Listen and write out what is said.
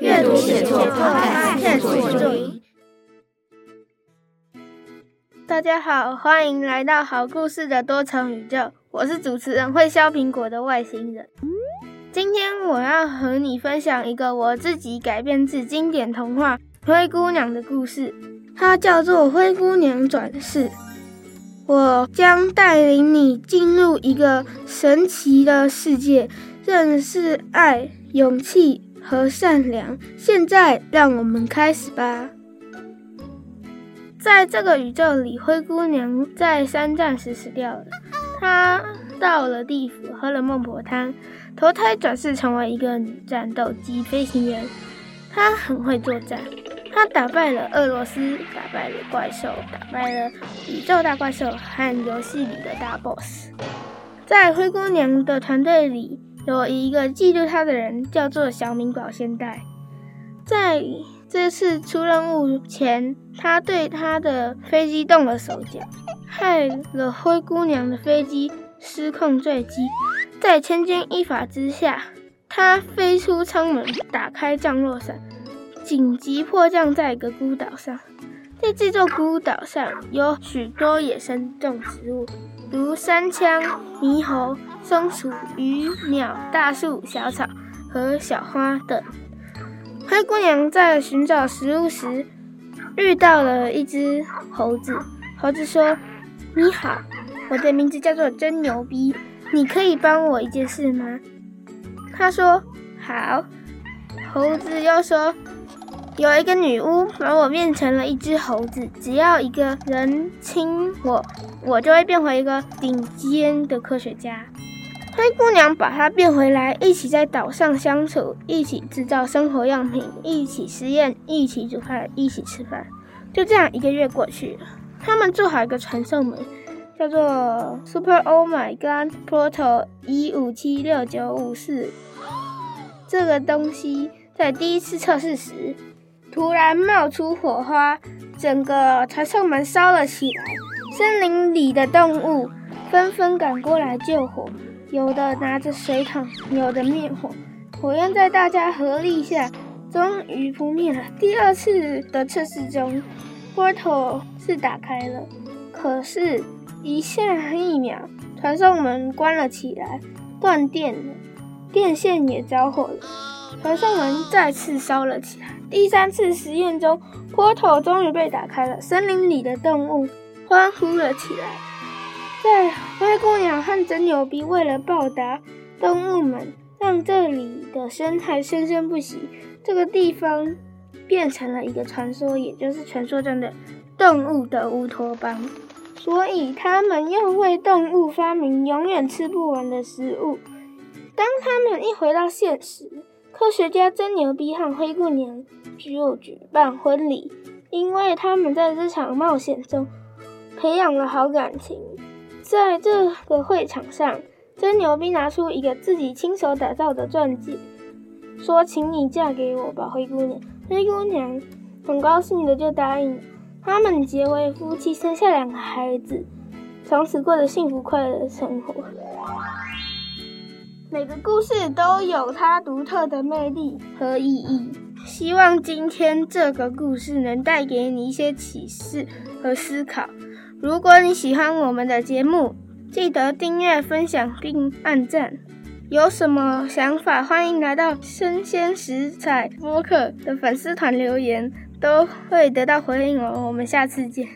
阅读写作发现作营。大家好，欢迎来到好故事的多层宇宙。我是主持人会削苹果的外星人。今天我要和你分享一个我自己改编自经典童话《灰姑娘》的故事，它叫做《灰姑娘转世》。我将带领你进入一个神奇的世界，认识爱、勇气和善良。现在，让我们开始吧。在这个宇宙里，灰姑娘在三战时死掉了。她到了地府，喝了孟婆汤，投胎转世成为一个女战斗机飞行员。她很会作战。她打败了俄罗斯，打败了怪兽，打败了宇宙大怪兽和游戏里的大 boss。在灰姑娘的团队里，有一个嫉妒他的人，叫做小明保仙带。在这次出任务前，他对他的飞机动了手脚，害了灰姑娘的飞机失控坠机。在千钧一发之下，他飞出舱门，打开降落伞。紧急迫降在一个孤岛上，在这座孤岛上有许多野生动植物，如山羌、猕猴、松鼠、鱼、鸟、大树、小草和小花等。灰姑娘在寻找食物时遇到了一只猴子。猴子说：“你好，我的名字叫做真牛逼，你可以帮我一件事吗？”他说：“好。”猴子又说。有一个女巫把我变成了一只猴子，只要一个人亲我，我就会变回一个顶尖的科学家。灰姑娘把她变回来，一起在岛上相处，一起制造生活样品，一起实验，一起煮饭，一起吃饭。就这样，一个月过去了，他们做好一个传送门，叫做 Super Oh My God Portal 一五七六九五四。这个东西在第一次测试时。突然冒出火花，整个传送门烧了起来。森林里的动物纷纷赶过来救火，有的拿着水桶，有的灭火。火焰在大家合力下，终于扑灭了。第二次的测试中，portal 是打开了，可是，一下一秒，传送门关了起来，断电了，电线也着火了，传送门再次烧了起来。第三次实验中，坡头终于被打开了。森林里的动物欢呼了起来。在灰姑娘和真牛逼为了报答动物们，让这里的生态生生不息，这个地方变成了一个传说，也就是传说中的动物的乌托邦。所以，他们又为动物发明永远吃不完的食物。当他们一回到现实，科学家真牛逼和灰姑娘。就举办婚礼，因为他们在这场冒险中培养了好感情。在这个会场上，真牛逼拿出一个自己亲手打造的钻戒，说：“请你嫁给我吧，灰姑娘。”灰姑娘很高兴的就答应。他们结为夫妻，生下两个孩子，从此过着幸福快乐的生活。每个故事都有它独特的魅力和意义。希望今天这个故事能带给你一些启示和思考。如果你喜欢我们的节目，记得订阅、分享并按赞。有什么想法，欢迎来到生鲜食材播客的粉丝团留言，都会得到回应哦。我们下次见。